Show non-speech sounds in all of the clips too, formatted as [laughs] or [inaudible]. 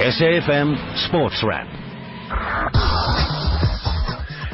SAFM Sports Wrap.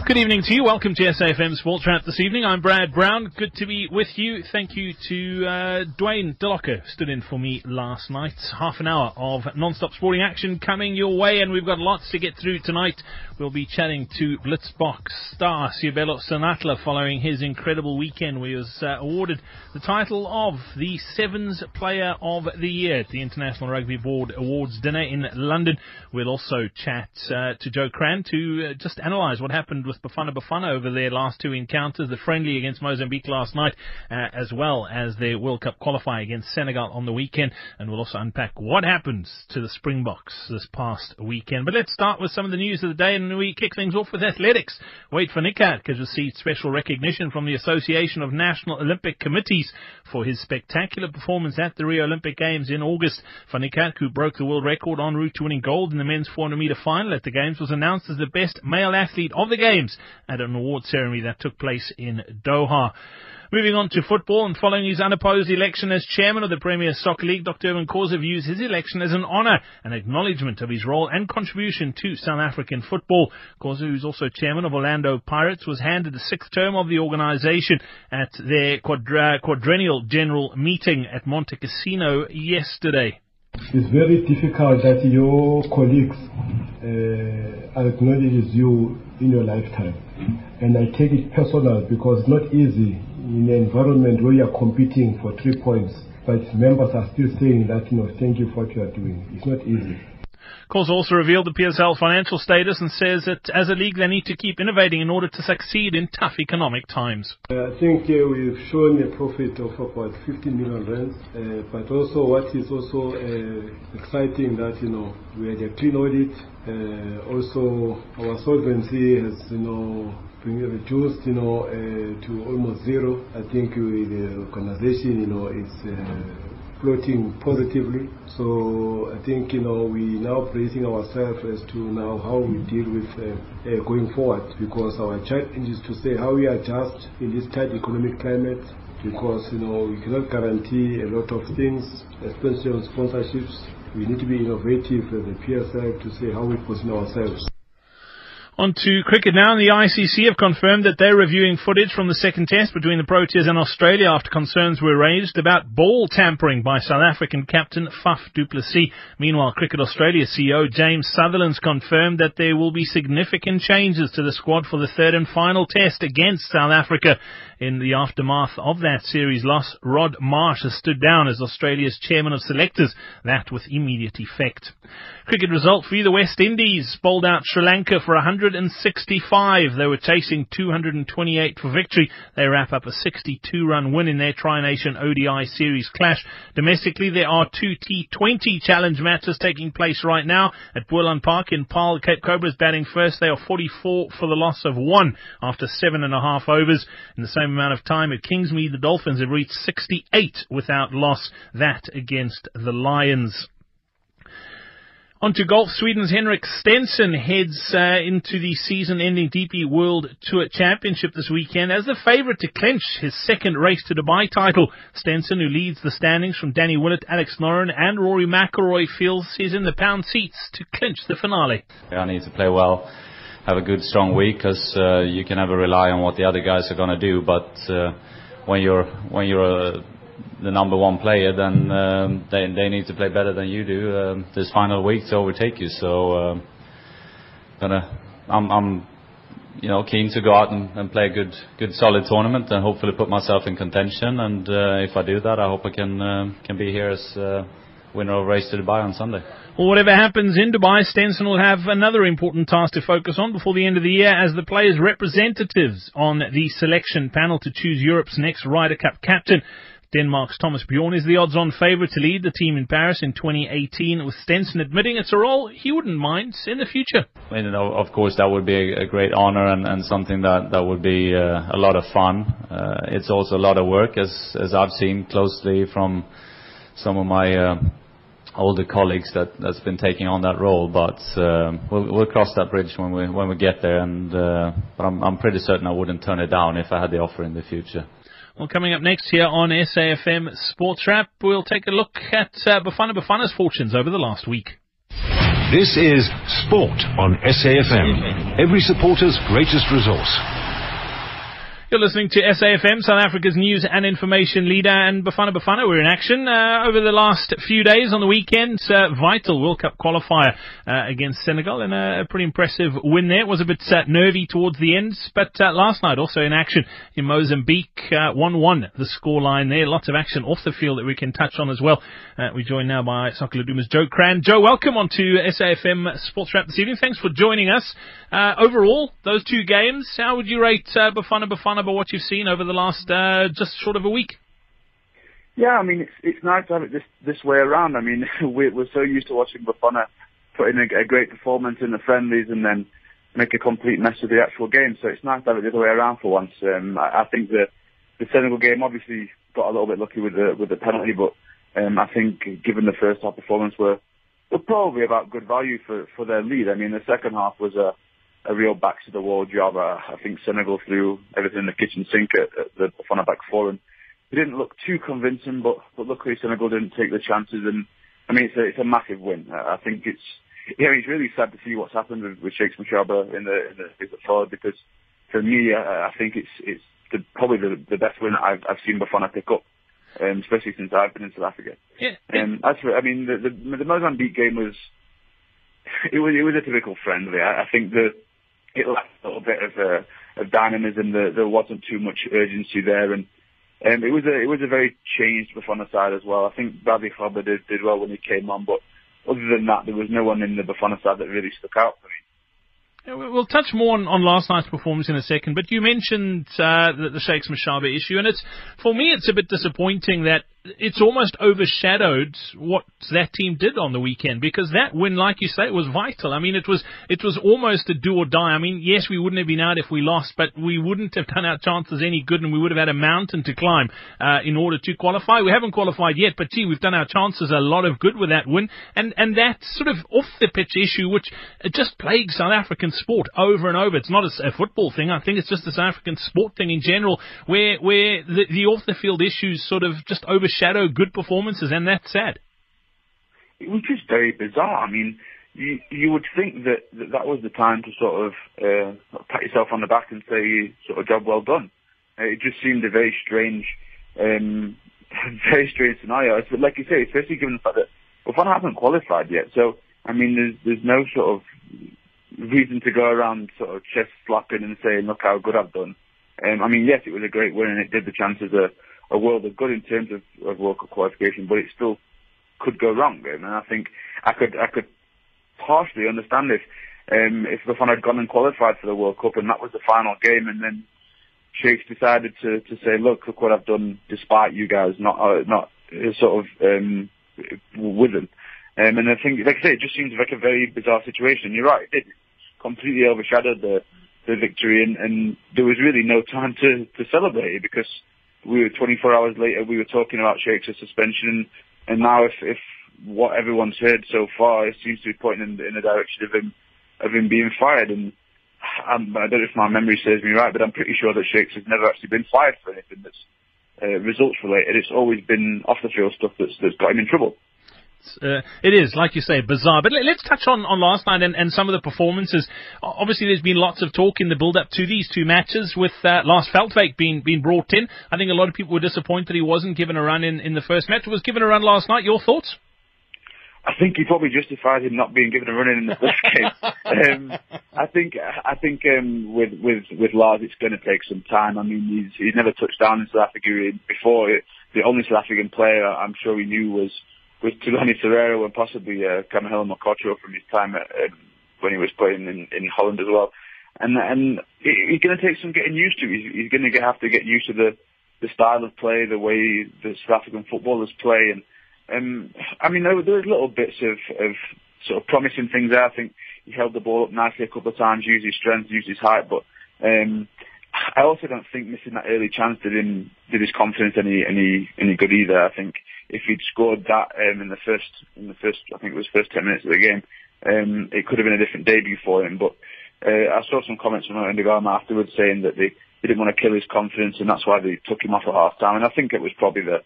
Good evening to you. Welcome to SAFM Sports Wrap this evening. I'm Brad Brown. Good to be with you. Thank you to uh, Dwayne Delocker, stood in for me last night. Half an hour of non-stop sporting action coming your way, and we've got lots to get through tonight. We'll be chatting to Blitzboks star Seabelo Senatla following his incredible weekend where he was uh, awarded the title of the Sevens Player of the Year at the International Rugby Board Awards dinner in London. We'll also chat uh, to Joe Crann to uh, just analyse what happened with Bafana Bafana over their last two encounters, the friendly against Mozambique last night, uh, as well as their World Cup qualifier against Senegal on the weekend. And we'll also unpack what happens to the Springboks this past weekend. But let's start with some of the news of the day. We kick things off with athletics. Wayde Niekerk has received special recognition from the Association of National Olympic Committees for his spectacular performance at the Rio Olympic Games in August. Niekerk, who broke the world record en route to winning gold in the men's 400 meter final at the Games, was announced as the best male athlete of the Games at an award ceremony that took place in Doha. Moving on to football and following his unopposed election as chairman of the Premier Soccer League, Dr. Irvin Khoza views his election as an honour and acknowledgement of his role and contribution to South African football. Khoza, who's also chairman of Orlando Pirates, was handed the sixth term of the organisation at their quadra- quadrennial general meeting at Montecasino yesterday. It's very difficult that your colleagues uh, acknowledge you in your lifetime. And I take it personal because it's not easy in an environment where you are competing for three points, but members are still saying that, you know, thank you for what you are doing. It's not easy. Khoza also revealed the PSL financial status and says that as a league they need to keep innovating in order to succeed in tough economic times. Uh, I think uh, we've shown a profit of about 50 million rands, uh, but also what is also uh, exciting that you know we had a clean audit. Uh, also, our solvency has you know been reduced, you know, uh, to almost zero. I think the organization, you know, is floating positively. So I think, you know, we now bracing ourselves as to now how we deal with uh, uh, going forward because our challenge is to say how we adjust in this tight economic climate because, you know, we cannot guarantee a lot of things, especially on sponsorships. We need to be innovative as a PSL to say how we position ourselves. On to cricket now, and the ICC have confirmed that they're reviewing footage from the second test between the Proteas and Australia after concerns were raised about ball tampering by South African captain Faf du Plessis. Meanwhile, Cricket Australia CEO James Sutherland's confirmed that there will be significant changes to the squad for the third and final test against South Africa. In the aftermath of that series loss, Rod Marsh has stood down as Australia's chairman of selectors, that with immediate effect. Cricket result for you, the West Indies bowled out Sri Lanka for 165. They were chasing 228 for victory. They wrap up a 62 run win in their Tri Nation ODI series clash. Domestically, there are two T20 challenge matches taking place right now at Boland Park in Paarl. Cape Cobras batting first. They are 44 for the loss of one after seven and a half overs. In the same same amount of time at Kingsmead, the Dolphins have reached 68 without loss, that against the Lions. On to golf. Sweden's Henrik Stenson heads uh, into the season-ending DP World Tour Championship this weekend as the favourite to clinch his second race to Dubai title. Stenson, who leads the standings from Danny Willett, Alex Noren, and Rory McIlroy, feels he's in the pound seats to clinch the finale. Yeah, I need to play well have a good strong week because uh, you can never rely on what the other guys are going to do. But uh, when you're when you're uh, the number one player, then um, they they need to play better than you do um, this final week to overtake you. So um, I'm I'm you know keen to go out and, play a good good solid tournament and hopefully put myself in contention. And if I do that, I hope I can can be here as winner of Race to Dubai on Sunday. Well, whatever happens in Dubai, Stenson will have another important task to focus on before the end of the year as the players' representatives on the selection panel to choose Europe's next Ryder Cup captain. Denmark's Thomas Bjorn is the odds-on favourite to lead the team in Paris in 2018, with Stenson admitting it's a role he wouldn't mind in the future. Of course, that would be a, great honour and, and, something that, that would be uh, a lot of fun. Uh, it's also a lot of work, as, as I've seen closely from some of my uh, older colleagues that that's been taking on that role. But uh, we'll, we'll cross that bridge when we when we get there. And uh, but I'm I'm pretty certain I wouldn't turn it down if I had the offer in the future. Well, coming up next here on SAFM Sports Wrap, we'll take a look at uh, Bafana Bafana's fortunes over the last week. This is Sport on SAFM, every supporter's greatest resource. You're listening to SAFM, South Africa's news and information leader, and Bafana Bafana, we're in action uh, over the last few days on the weekend. Uh, vital World Cup qualifier uh, against Senegal, and a, pretty impressive win there. It was a bit uh, nervy towards the end, but uh, last night also in action in Mozambique, 1-1 uh, the scoreline there. Lots of action off the field that we can touch on as well. we're joined now by Soccer Laduma's Joe Crann. Joe, welcome on to SAFM Sports Wrap this evening. Thanks for joining us. Overall, those two games, how would you rate Bafana Bafana? about what you've seen over the last uh, just short of a week. Yeah, I mean it's it's nice to have it this this way around. I mean [laughs] we're, we're so used to watching Bafana put in a, a great performance in the friendlies and then make a complete mess of the actual game. So it's nice to have it the other way around for once. Um, I, I think the the Senegal game obviously got a little bit lucky with the with the penalty, but um, I think given the first half performance, we're, we're probably about good value for for their lead. I mean the second half was a a real back to the wall job. Uh, I think Senegal threw everything in the kitchen sink at, at the Bafana back four, and it didn't look too convincing. But but luckily Senegal didn't take the chances, and I mean it's a it's a massive win. Uh, I think it's yeah it's really sad to see what's happened with, with Shakes Mashaba in the in the, in the forward because for me uh, I think it's it's the, probably the, the best win I've I've seen Bafana pick up. Um, especially since I've been in South Africa. Yeah. Um, as for, I mean, the, the, the Mozambique game was, it was, it was a typical friendly. I, I think the, it lacked a little bit of, uh, of dynamism. There, there wasn't too much urgency there, and um, it was a it was a very changed Bafana side as well. I think Bradley Grobler did, did well when he came on, but other than that, there was no one in the Bafana side that really stuck out for me. We'll touch more on, on, last night's performance in a second, but you mentioned uh, the, the Shakes Mashaba issue, and it's for me it's a bit disappointing that it's almost overshadowed what that team did on the weekend because that win, like you say, it was vital. I mean, it was it was almost a do or die. I mean, yes, we wouldn't have been out if we lost, but we wouldn't have done our chances any good, and we would have had a mountain to climb uh, in order to qualify. We haven't qualified yet, but gee, we've done our chances a lot of good with that win, and and that sort of off the pitch issue, which just plagues South African sport over and over. It's not a, a football thing. I think it's just a South African sport thing in general, where where the, the off the field issues sort of just overshadow shadow good performances, and that's sad. It was just very bizarre. I mean, you you would think that that, that was the time to sort of uh, pat yourself on the back and say, sort of job well done. Uh, it just seemed a very strange, um, [laughs] very strange scenario. It's, like you say, especially given the fact that Bafana hasn't qualified yet. So I mean, there's there's no sort of reason to go around sort of chest slapping and saying, look how good I've done. Um, I mean, yes, it was a great win and it did the chances a, a world of good in terms of, of World Cup qualification, but it still could go wrong. And I think I could I could partially understand this if um, if Bafana had gone and qualified for the World Cup and that was the final game, and then Shakes decided to to say, look, look what I've done, despite you guys not uh, not uh, sort of um, with them. Um, and I think, like I say, it just seems like a very bizarre situation. You're right, it completely overshadowed the the victory, and, and there was really no time to to celebrate it because we were 24 hours later, we were talking about Shakes' suspension, and now if, if what everyone's heard so far, it seems to be pointing in, in the direction of him of him being fired. And I'm, I do not know if my memory serves me right, but I'm pretty sure that Shakes has never actually been fired for anything that's uh, results related. It's always been off the field stuff that's that's got him in trouble uh, it is, like you say, bizarre. But let, us touch on, on last night and, and some of the performances. Obviously, there's been lots of talk in the build-up to these two matches with uh, Lars Veldwijk being, being brought in. I think a lot of people were disappointed he wasn't given a run in, in the first match. Was given a run last night. Your thoughts? I think he probably justified him not being given a run in, in the first [laughs] game. Um, I think I think um, with with with Lars, it's going to take some time. I mean, he's he's never touched down in South Africa before. The only South African player I'm sure he knew was with Thulani Serero and possibly uh, Kamohelo Mokotjo from his time at, um, when he was playing in, in Holland as well. And and he's going to take some getting used to. He's, he's going to have to get used to the the style of play, the way the South African footballers play, and um, I mean there, was little bits of, of sort of promising things there. I think he held the ball up nicely a couple of times, used his strength, used his height, but um, I also don't think missing that early chance did him did his confidence any any any good either. I think if he'd scored that um, in the first in the first I think it was first ten minutes of the game, um, it could have been a different debut for him. But uh, I saw some comments from Da Gama afterwards saying that they, they didn't want to kill his confidence and that's why they took him off at half time. And I think it was probably the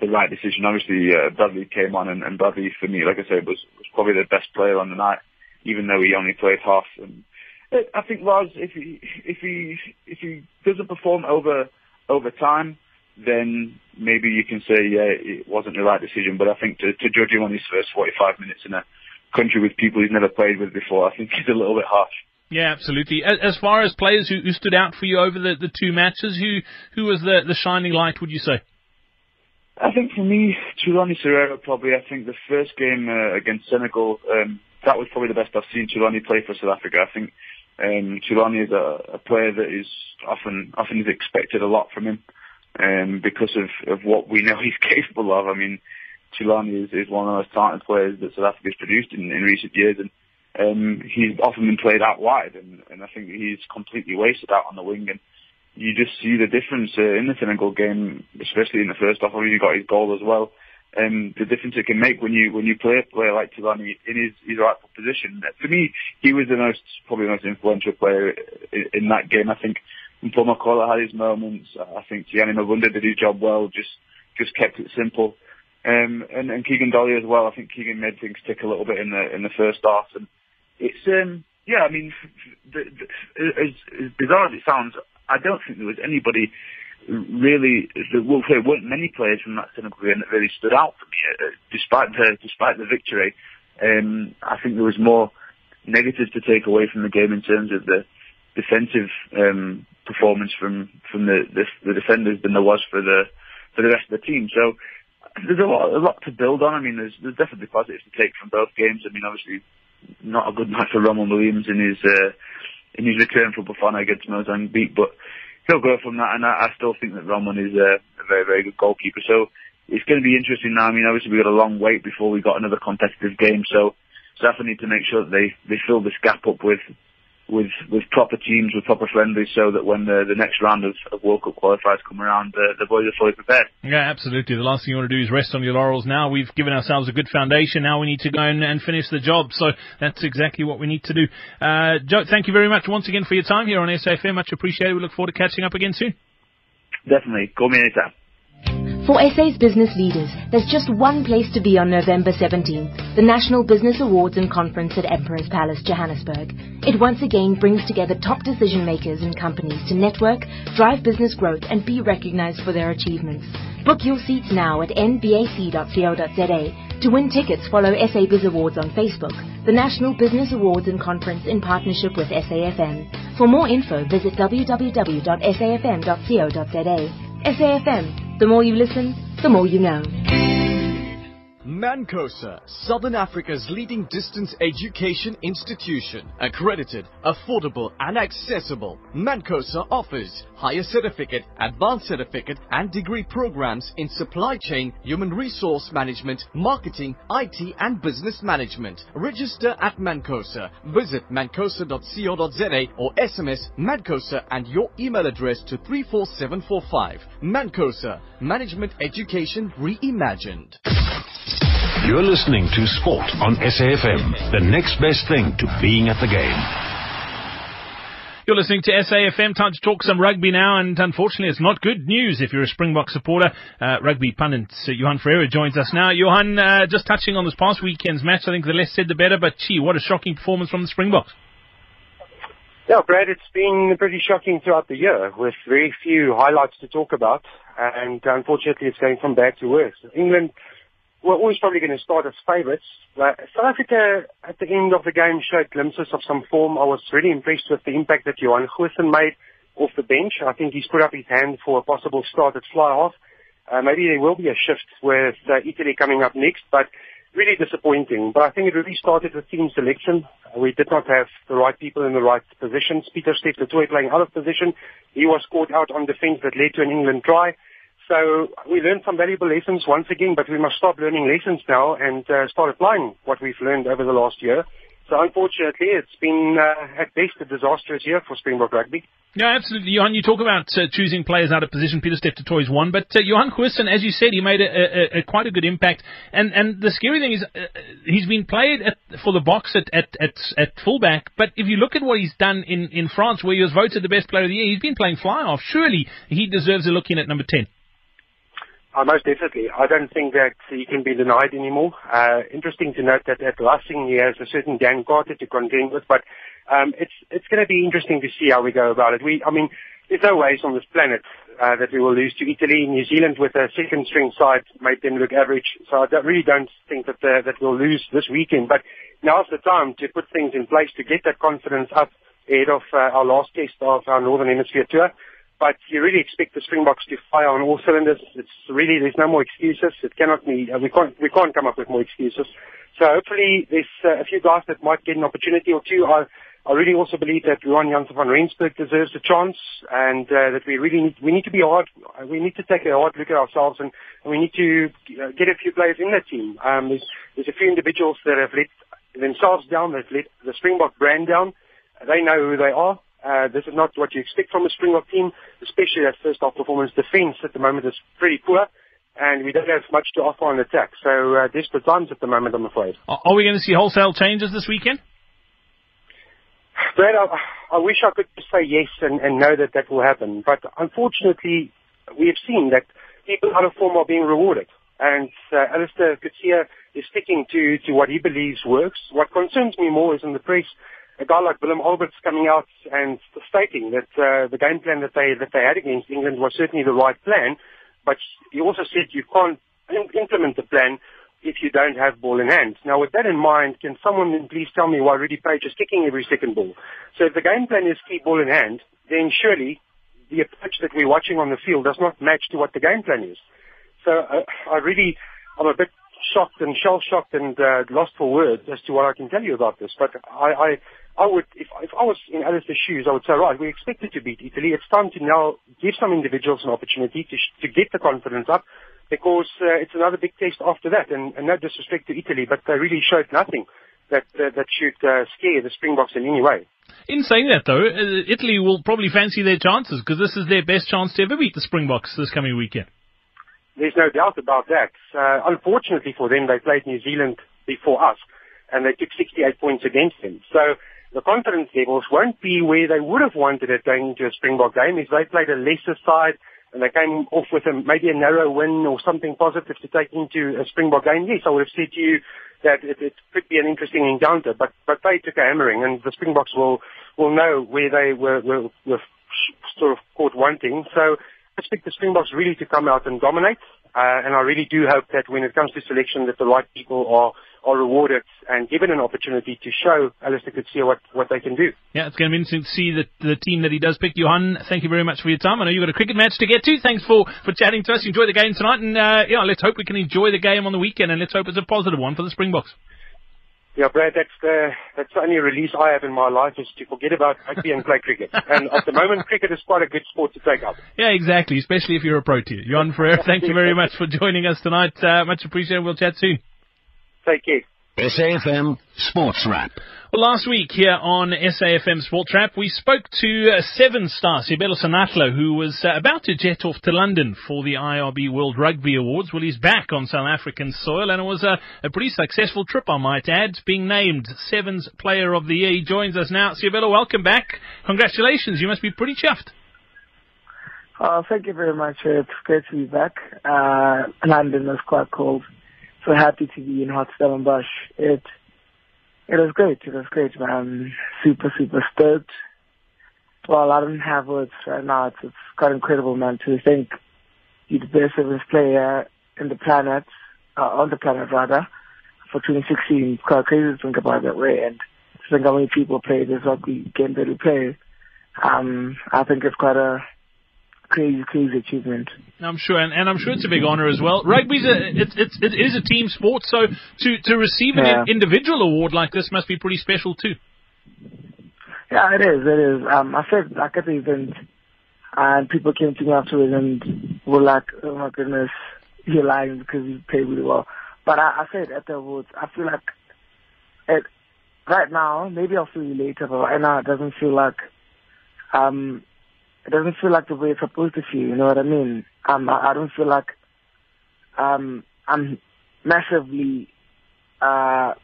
the right decision. Obviously, uh, Bradley came on and, and Bradley for me, like I said, was was probably the best player on the night, even though he only played half. And I think Ros, if he if he if he doesn't perform over over time, then maybe you can say yeah it wasn't the right decision. But I think to, to judge him on his first 45 minutes in a country with people he's never played with before, I think is a little bit harsh. Yeah, absolutely. As far as players who, who stood out for you over the, the two matches, who who was the, the shining light? Would you say? I think for me, Thulani Serero probably. I think the first game uh, against Senegal, um, that was probably the best I've seen Thulani play for South Africa. I think um, Thulani is a, a player that is often often is expected a lot from him um, because of, of what we know [laughs] he's capable of. I mean, Thulani is, is one of the most talented players that South Africa's produced in, in recent years, and um, he's often been played out wide, and, and I think he's completely wasted out on the wing. And you just see the difference uh, in the Senegal game, especially in the first half. Where he got his goal as well. Um, the difference it can make when you when you play a player like Thulani in his, his rightful position. For me, he was the most probably the most influential player in, in that game. I think Paul McCullough had his moments. I think Gianni Mabunda did his job well. Just just kept it simple. Um, and, and Keagan Dolly as well. I think Keagan made things tick a little bit in the in the first half. And it's um, yeah. I mean, the, the, as, as bizarre as it sounds, I don't think there was anybody really. There weren't many players from that Senegal game that really stood out for me, uh, despite the despite the victory. Um, I think there was more negatives to take away from the game in terms of the defensive um, performance from from the, the, the defenders than there was for the for the rest of the team. So there's a lot a lot to build on. I mean, there's there's definitely positives to take from both games. I mean, obviously, not a good night for Ronwen Williams in his uh, in his return for Bafana against Mozambique, but he'll go from that, and I, I still think that Ronwen is a, a very, very good goalkeeper. So it's going to be interesting now. I mean, obviously we've got a long wait before we got another competitive game, so South need to make sure that they, they fill this gap up with with with proper teams, with proper friendlies, so that when the the next round of, of World Cup qualifiers come around, the, the boys are fully prepared. Yeah, absolutely. The last thing you want to do is rest on your laurels. Now we've given ourselves a good foundation. Now we need to go and, and finish the job. So that's exactly what we need to do. Uh, Joe, thank you very much once again for your time here on SAFM. Much appreciated. We look forward to catching up again soon. Definitely. Call me anytime. For SA's business leaders, there's just one place to be on November 17th, the National Business Awards and Conference at Emperor's Palace, Johannesburg. It once again brings together top decision makers and companies to network, drive business growth, and be recognized for their achievements. Book your seats now at nbac.co.za. To win tickets, follow SA Biz Awards on Facebook, the National Business Awards and Conference in partnership with SAFM. For more info, visit www.safm.co.za. SAFM. The more you listen, the more you know. Mancosa, Southern Africa's leading distance education institution. Accredited, affordable and accessible. Mancosa offers higher certificate, advanced certificate and degree programs in supply chain, human resource management, marketing, IT and business management. Register at Mancosa. Visit mancosa.co.za or SMS Mancosa and your email address to 34745. Mancosa, Management Education Reimagined. You're listening to Sport on SAFM, the next best thing to being at the game. You're listening to SAFM. Time to talk some rugby now, and unfortunately, it's not good news if you're a Springbok supporter. Uh, rugby pundit uh, Johan Ferreira joins us now. Johan, uh, just touching on this past weekend's match, I think the less said the better, but gee, what a shocking performance from the Springboks. Yeah, Brad, it's been pretty shocking throughout the year with very few highlights to talk about, and unfortunately, it's going from bad to worse. England we're always probably going to start as favourites. But South Africa, at the end of the game, showed glimpses of some form. I was really impressed with the impact that Johan Goosen made off the bench. I think he's put up his hand for a possible start at fly half. Uh, maybe there will be a shift with uh, Italy coming up next, but really disappointing. But I think it really started with team selection. We did not have the right people in the right positions. Pieter-Steph du Toit playing out of position. He was caught out on defence that led to an England try. So we learned some valuable lessons once again, but we must stop learning lessons now and uh, start applying what we've learned over the last year. So unfortunately, it's been uh, at best a disastrous year for Springbok rugby. Yeah, absolutely. Johan, you talk about uh, choosing players out of position. Peter Toit is one, but uh, Johan Goosen, as you said, he made a, a, a, quite a good impact. And and the scary thing is, uh, he's been played at, for the Boks at, at, at, at fullback. But if you look at what he's done in, in France, where he was voted the best player of the year, he's been playing fly off. Surely he deserves a look in at number ten. Uh, most definitely. I don't think that he can be denied anymore. Uh, interesting to note that at Racing he has a certain Dan Carter to contend with, but um, it's it's going to be interesting to see how we go about it. We, I mean, there's no ways on this planet uh, that we will lose to Italy. New Zealand with a second string side made them look average, so I don't, really don't think that uh, that we'll lose this weekend. But now's the time to put things in place to get that confidence up ahead of uh, our last test of our Northern Hemisphere tour but you really expect the Springboks to fire on all cylinders. It's really there's no more excuses. It cannot be. Uh, we can't we can't come up with more excuses. So hopefully there's uh, a few guys that might get an opportunity or two. I I really also believe that Janse van Rensburg deserves a chance, and uh, that we really need we need to be hard. We need to take a hard look at ourselves, and, and we need to uh, get a few players in that team. Um, there's there's a few individuals that have let themselves down, that have let the Springbok brand down. They know who they are. Uh, this is not what you expect from a Springbok team, especially that first half performance. Defence at the moment is pretty poor, and we don't have much to offer on attack. So uh, desperate times at the moment, I'm afraid. Are we going to see wholesale changes this weekend? Brad, I, I wish I could say yes and, and know that that will happen, but unfortunately, we have seen that people out of form are being rewarded. And uh, Allister Coetzee is sticking to, to what he believes works. What concerns me more is in the press a guy like Willem Alberts coming out and stating that uh, the game plan that they that they had against England was certainly the right plan, but he also said you can't implement the plan if you don't have ball in hand. Now, with that in mind, can someone please tell me why Rudy Paige is kicking every second ball? So if the game plan is keep ball in hand, then surely the approach that we're watching on the field does not match to what the game plan is. So uh, I really, I'm a bit shocked and shell shocked and uh, lost for words as to what I can tell you about this. But I, I, I would, if, if I was in Allister's shoes, I would say, right, we expected to beat Italy. It's time to now give some individuals an opportunity to, sh- to get the confidence up because uh, it's another big test after that. And, and no disrespect to Italy, but they really showed nothing that uh, that should uh, scare the Springboks in any way. In saying that, though, uh, Italy will probably fancy their chances because this is their best chance to ever beat the Springboks this coming weekend. There's no doubt about that. Uh, unfortunately for them, they played New Zealand before us, and they took 68 points against them. So the confidence levels won't be where they would have wanted it going into a Springbok game if they played a lesser side and they came off with a, maybe a narrow win or something positive to take into a Springbok game. Yes, I would have said to you that it, it could be an interesting encounter, but, but they took a hammering and the Springboks will, will know where they were, were, were sort of caught wanting. So I expect the Springboks really to come out and dominate. Uh, and I really do hope that when it comes to selection that the right people are are rewarded and given an opportunity to show Allister Coetzee what, what they can do. Yeah, it's going to be interesting to see the, the team that he does pick. Johan, thank you very much for your time. I know you've got a cricket match to get to. Thanks for, for chatting to us. Enjoy the game tonight. And, uh, yeah, let's hope we can enjoy the game on the weekend and let's hope it's a positive one for the Springboks. Yeah, Brad, that's the that's the only release I have in my life is to forget about rugby and play cricket. [laughs] And at the moment, cricket is quite a good sport to take up. Yeah, exactly, especially if you're a pro protein. Johan Ferreira, thank you very [laughs] much for joining us tonight. Uh, much appreciated. We'll chat soon. Take care. SAFM Sports Wrap. Well, last week here on SAFM Sports Wrap, we spoke to uh, seven star Seabelo Senatla, who was uh, about to jet off to London for the IRB World Rugby Awards. Well, he's back on South African soil, and it was a, a pretty successful trip, I might add, being named Sevens Player of the Year. He joins us now. Seabelo, welcome back. Congratulations. You must be pretty chuffed. Uh, thank you very much. It's great to be back. Uh, London was quite cold so happy to be in hot Stellenbosch. It it was great. It was great, man. I'm super super stoked. Well, I don't have words right now. It's it's quite incredible, man. To think you're the best sevens player in the planet, uh, on the planet rather, for 2016. It's quite crazy to think about that way, and to think how many people play this rugby game that we play. Um, I think it's quite a crazy, crazy achievement. I'm sure, and, and I'm sure it's a big honour as well. Rugby's a it's it's it is a team sport, so to to receive an Yeah. individual award like this must be pretty special too. Yeah, it is. It is. Um, I said like at the event, and people came to me afterwards and were like, "Oh my goodness, you're lying because you played really well." But I, I said at the awards, I feel like it right now. Maybe I'll feel you later, but right now it doesn't feel like um, it doesn't feel like the way it's supposed to feel. You know what I mean? Um, I, I don't feel like um, I'm massively. Uh,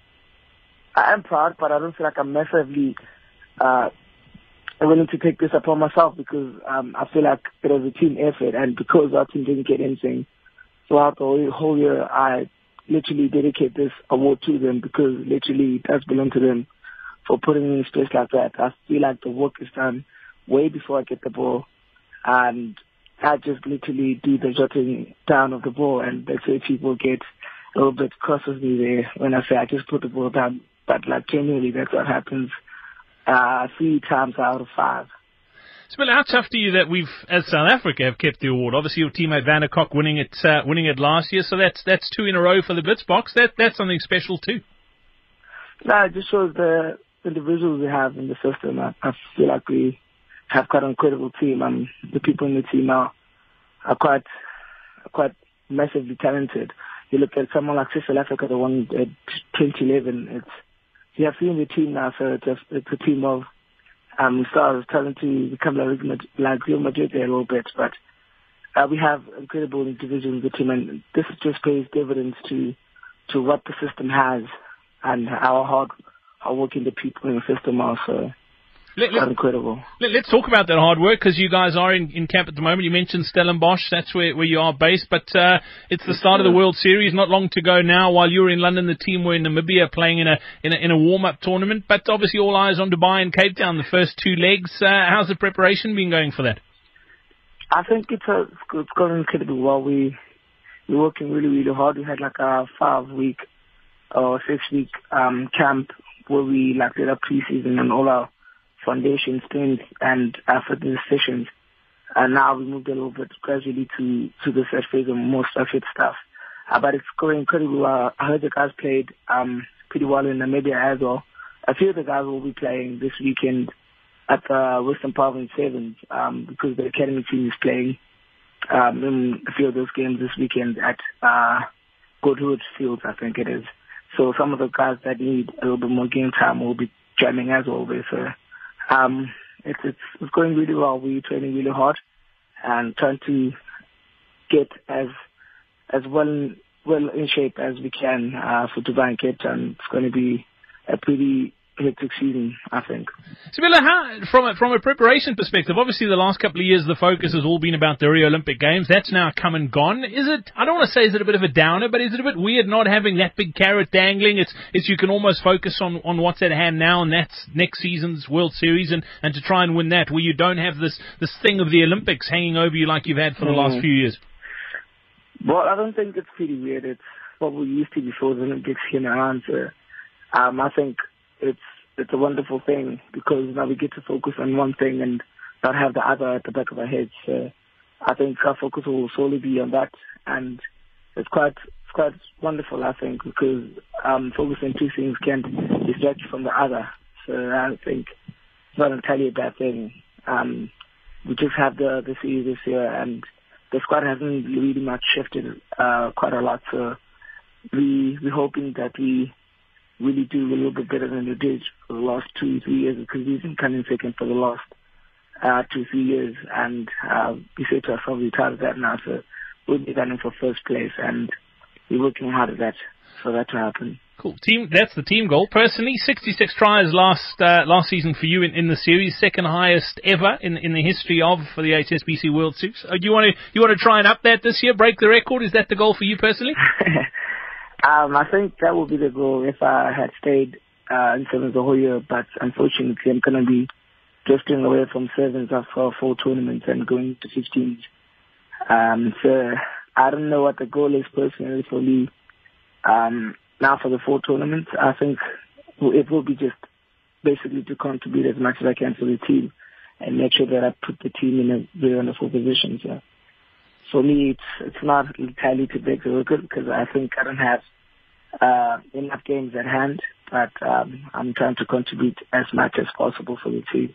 I am proud, but I don't feel like I'm massively uh, willing to take this upon myself because um, I feel like it was a team effort, and because our team didn't get anything, throughout the whole, year, I literally dedicate this award to them because literally it does belong to them for putting me in space like that. I feel like the work is done way before I get the ball, and I just literally do the jotting down of the ball, and that's where people get a little bit cross with me there when I say I just put the ball down. But like genuinely, that's what happens uh, three times out of five. Spiller, how tough to you that we've, as South Africa, have kept the award? Obviously, your teammate Werner Kok winning it, uh, winning it last year, so that's that's two in a row for the Blitzboks. That that's something special too. No, it just shows the individuals we have in the system. I, I feel like we have quite an incredible team. Um, the people in the team are are quite are quite massively talented. You look at someone like South Africa, the one at 2011. It's you have seen the team now, so it's a, it's a team of um, stars trying to become like, like Real Madrid a little bit, but uh, we have incredible individuals in the team, and this just pays dividends to to what the system has and how hard how working the people in the system are. So let, let, incredible. Let, us talk about that hard work because you guys are in, in camp at the moment. You mentioned Stellenbosch, that's where, where you are based, but uh, it's the start of the World Series. Not long to go now. While you were in London, the team were in Namibia playing in a in a, in a warm up tournament. But obviously, all eyes on Dubai and Cape Town, the first two legs. Uh, how's the preparation been going for that? I think it's a, it's going incredibly well. We we're working really really hard. We had like a five week or six week um, camp where we like did a preseason and all our foundation strength and effort sessions. And now we moved a little bit gradually to, to the third phase of more structured stuff. Uh, but it's going incredibly well. I heard the guys played um, pretty well in Namibia as well. A few of the guys will be playing this weekend at the Western Province Sevens um, because the academy team is playing um, in a few of those games this weekend at uh, Goodwood Fields, I think it is. So some of the guys that need a little bit more game time will be jamming as always. So um, it's, it's, it's going really well. We're training really hard and trying to get as as well well in shape as we can uh, for Dubai and Cape Town. It's going to be a pretty hectic season, I think. Seabelo, how, from a, from a preparation perspective, obviously the last couple of years the focus has all been about the Rio Olympic Games. That's now come and gone. Is it? I don't want to say is it a bit of a downer, but is it a bit weird not having that big carrot dangling? It's it's you can almost focus on on what's at hand now, and that's next season's World Series, and and to try and win that, where you don't have this this thing of the Olympics hanging over you like you've had for the mm. last few years. Well, I don't think it's pretty weird. It's what we used to before the Olympics came around. So, um, I think it's it's a wonderful thing because now we get to focus on one thing and not have the other at the back of our heads. So I think our focus will solely be on that, and it's quite it's quite wonderful. I think because um, focusing two things can distract you from the other. So I think it's not entirely a bad thing. Um, we just have the the series this year, and the squad hasn't really much shifted uh, quite a lot. So we we're hoping that we really do a little bit better than they did for the last two, three years because we've been coming second for the last uh, two, three years. And uh, we say to ourselves, we're tired of that now. So we'll be running for first place and we're working hard at that for that to happen. Cool. Team, that's the team goal. Personally, 66 tries last uh, last season for you in, in the series, second highest ever in in the history of for the HSBC World Series. Uh, do you want to you want to try and up that this year, break the record? Is that the goal for you personally? [laughs] Um, I think that would be the goal if I had stayed uh, in sevens the whole year. But unfortunately, I'm going to be drifting away from sevens after four tournaments and going to 15s. Um, so I don't know what the goal is personally for me. Um, now for the four tournaments, I think it will be just basically to contribute as much as I can to the team and make sure that I put the team in a very wonderful position. So for me, it's it's not entirely to break the record because I think I don't have uh, enough games at hand, but um, I'm trying to contribute as much as possible for the team.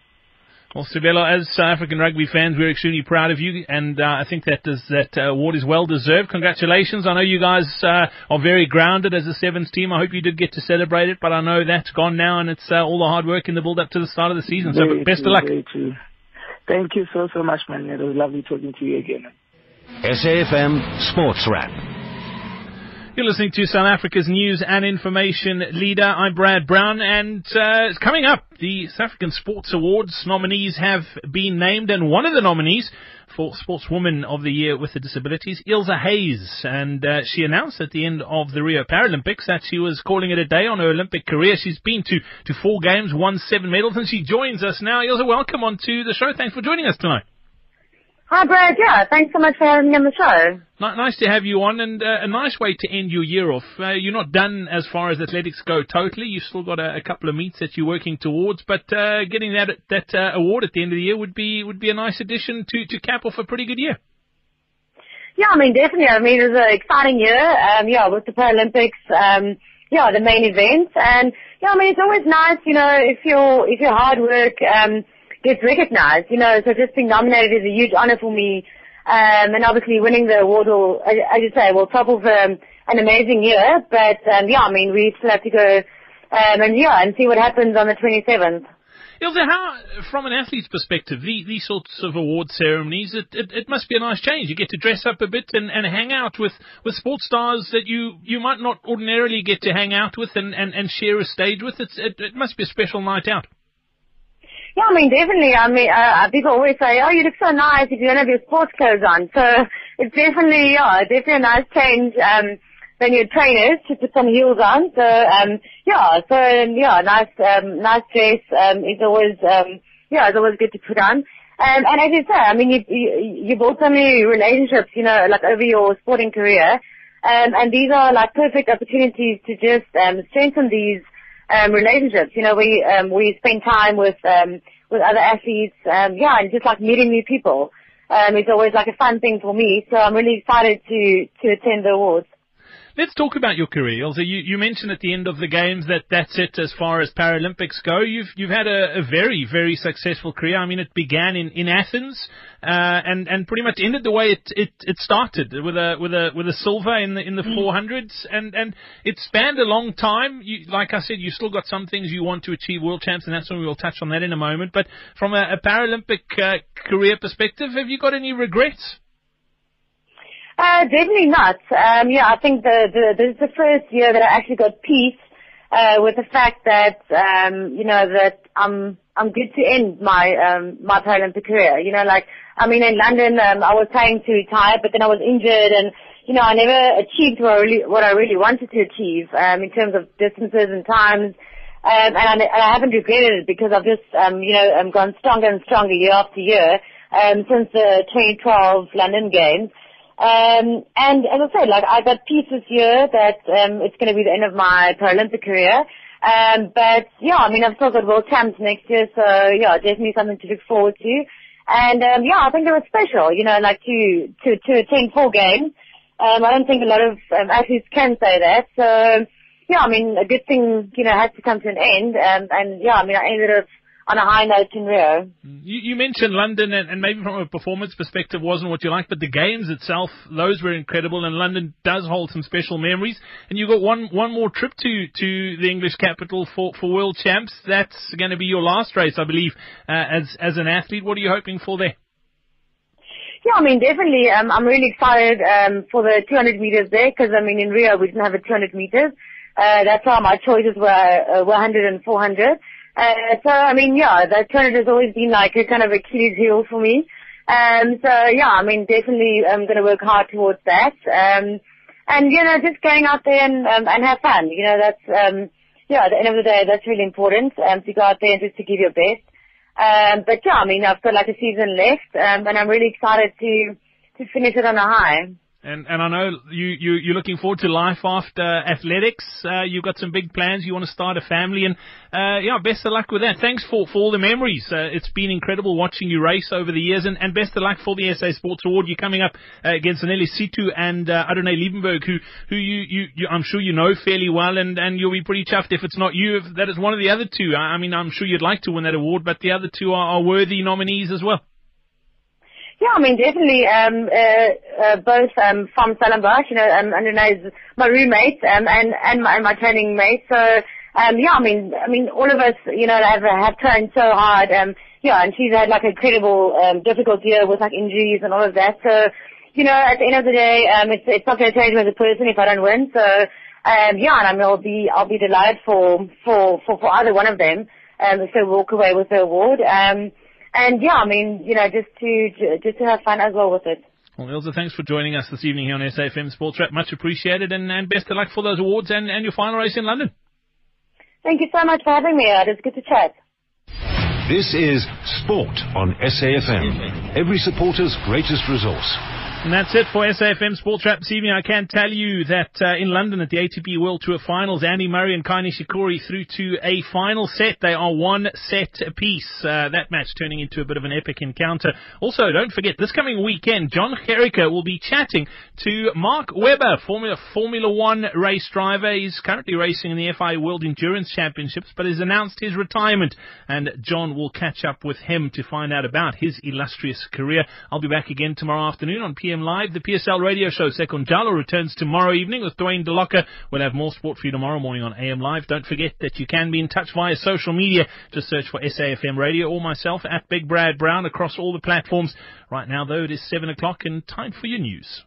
Well, Seabelo, as South African rugby fans, we're extremely proud of you, and uh, I think that does, that uh, award is well deserved. Congratulations! I know you guys uh, are very grounded as a sevens team. I hope you did get to celebrate it, but I know that's gone now, and it's uh, all the hard work in the build up to the start of the season. So, very best true, of luck. Thank you so so much, man. It was lovely talking to you again. SAFM Sports Wrap. You're listening to South Africa's news and information leader. I'm Brad Brown, and uh, it's coming up. The South African Sports Awards nominees have been named, and one of the nominees for Sportswoman of the Year with the Disabilities, Ilse Hayes. And uh, she announced at the end of the Rio Paralympics that she was calling it a day on her Olympic career. She's been to, to four games, won seven medals, and she joins us now. Ilse, welcome onto the show. Thanks for joining us tonight. Hi, Brad. Yeah, thanks so much for having me on the show. Nice to have you on, and uh, a nice way to end your year off. Uh, you're not done as far as athletics go totally. You've still got a, a couple of meets that you're working towards, but uh, getting that that uh, award at the end of the year would be would be a nice addition to to cap off a pretty good year. Yeah, I mean, definitely. I mean, it was an exciting year. Um, yeah, with the Paralympics. Um, yeah, the main event, and yeah, I mean, it's always nice, you know, if your if your hard work. Um, gets recognized, you know, so just being nominated is a huge honor for me. Um, and obviously winning the award will, as you say, will top of um, an amazing year. But um, yeah, I mean, we still have to go um, and yeah, and see what happens on the 27th. Ilse, how, from an athlete's perspective, the, these sorts of award ceremonies, it, it, it, must be a nice change. You get to dress up a bit and, and hang out with, with sports stars that you, you might not ordinarily get to hang out with and, and, and share a stage with. It's, it, it must be a special night out. Yeah, I mean, definitely. I mean, uh, people always say, oh, you look so nice if you don't have your sports clothes on. So it's definitely, yeah, definitely a nice change, um, than your trainers to put some heels on. So, um, yeah, so, yeah, nice, um, nice dress, um, is always, um, yeah, it's always good to put on. Um, and as you say, I mean, you, you, you build so many relationships, you know, like over your sporting career. Um, and these are like perfect opportunities to just, um, strengthen these, um, relationships. You know, we um, we spend time with um, with other athletes. Um, yeah, and just like meeting new people. Um, it's always like a fun thing for me. So I'm really excited to to attend the awards. Let's talk about your career, Ilse. You, you mentioned at the end of the games that that's it as far as Paralympics go. You've you've had a, a very very successful career. I mean, it began in, in Athens uh, and and pretty much ended the way it, it, it started with a with a with a silver in the in the mm. 400s and and it spanned a long time. You, like I said, you still got some things you want to achieve world champs, and that's when we will touch on that in a moment. But from a, a Paralympic uh, career perspective, have you got any regrets? Uh, definitely not. Um, yeah, I think the, the, this is the first year that I actually got peace, uh, with the fact that, um, you know, that I'm, I'm good to end my, um, my Paralympic career. You know, like, I mean, in London, um, I was planning to retire, but then I was injured and, you know, I never achieved what I really, what I really wanted to achieve, um, in terms of distances and times. Um, and I, and I haven't regretted it because I've just, um, you know, um, gone stronger and stronger year after year, um, since the 2012 London Games. Um, and as I said, like I got peace this year that um, it's going to be the end of my Paralympic career. Um, but yeah, I mean, I've still got world champs next year, so yeah, definitely something to look forward to. And um, yeah, I think it was special, you know, like to to to attend four games. Um, I don't think a lot of um, athletes can say that. So yeah, I mean, a good thing, you know, has to come to an end. Um, and yeah, I mean, I ended up on a high note in Rio. You, you mentioned London, and, and, maybe from a performance perspective wasn't what you liked, but the games itself, those were incredible, and London does hold some special memories. And you've got one one more trip to to the English capital for for World Champs. That's going to be your last race, I believe, uh, as as an athlete. What are you hoping for there? Yeah, I mean, definitely. Um, I'm really excited um, for the 200 meters there because I mean, in Rio we didn't have a 200 meters. Uh, that's why my choices were uh, 100 and 400. Uh, so I mean, yeah, that tournament has always been like a kind of Achilles heel for me. Um, so yeah, I mean, definitely I'm going to work hard towards that. Um, and you know, just going out there and um, and have fun. You know, that's um, yeah, at the end of the day, that's really important. Um, to go out there and just to give your best. Um, but yeah, I mean, I've got like a season left, um, and I'm really excited to to finish it on a high. And and I know you, you you're looking forward to life after athletics. Uh, you've got some big plans. You want to start a family, and uh, yeah, best of luck with that. Thanks for, for all the memories. Uh, it's been incredible watching you race over the years, and, and best of luck for the SA Sports Award. You're coming up uh, against Aneli Situ and uh, Anrune Liebenberg, who who you, you, you I'm sure you know fairly well, and, and you'll be pretty chuffed if it's not you. If that is one of the other two. I, I mean, I'm sure you'd like to win that award, but the other two are, are worthy nominees as well. Yeah, I mean, definitely, um, uh, uh, both, um, from Stellenbosch, you know, um, and is my roommate, um, and, and my, and my training mate. So, um, yeah, I mean, I mean, all of us, you know, have, have trained so hard, um, yeah, and she's had like a incredible, um, difficult year with like injuries and all of that. So, you know, at the end of the day, um, it's, it's not going to change me as a person if I don't win. So, um, yeah, and I mean, I'll be, I'll be delighted for, for, for, for either one of them, um, if walk away with the award. Um, and yeah, I mean, you know, just to just to have fun as well with it. Well, Ilse, thanks for joining us this evening here on SAFM Sports Wrap. Much appreciated, and, and best of luck for those awards and, and your final race in London. Thank you so much for having me. It was good to chat. This is Sport on SAFM, every supporter's greatest resource. And that's it for SAFM Sports Wrap this evening. I can tell you that uh, in London at the ATP World Tour Finals, Andy Murray and Kei Nishikori through to a final set. They are one set apiece. Uh, that match turning into a bit of an epic encounter. Also, don't forget, this coming weekend, John Gericke will be chatting to Mark Webber, Formula, Formula One race driver. He's currently racing in the FIA World Endurance Championships, but has announced his retirement. And John will catch up with him to find out about his illustrious career. I'll be back again tomorrow afternoon on PM Live. The PSL radio show Sekon Jalo returns tomorrow evening with Dwayne DeLocca. We'll have more sport for you tomorrow morning on AM Live. Don't forget that you can be in touch via social media. Just search for SAFM Radio or myself at Big Brad Brown across all the platforms. Right now, though, it is 7 o'clock and time for your news.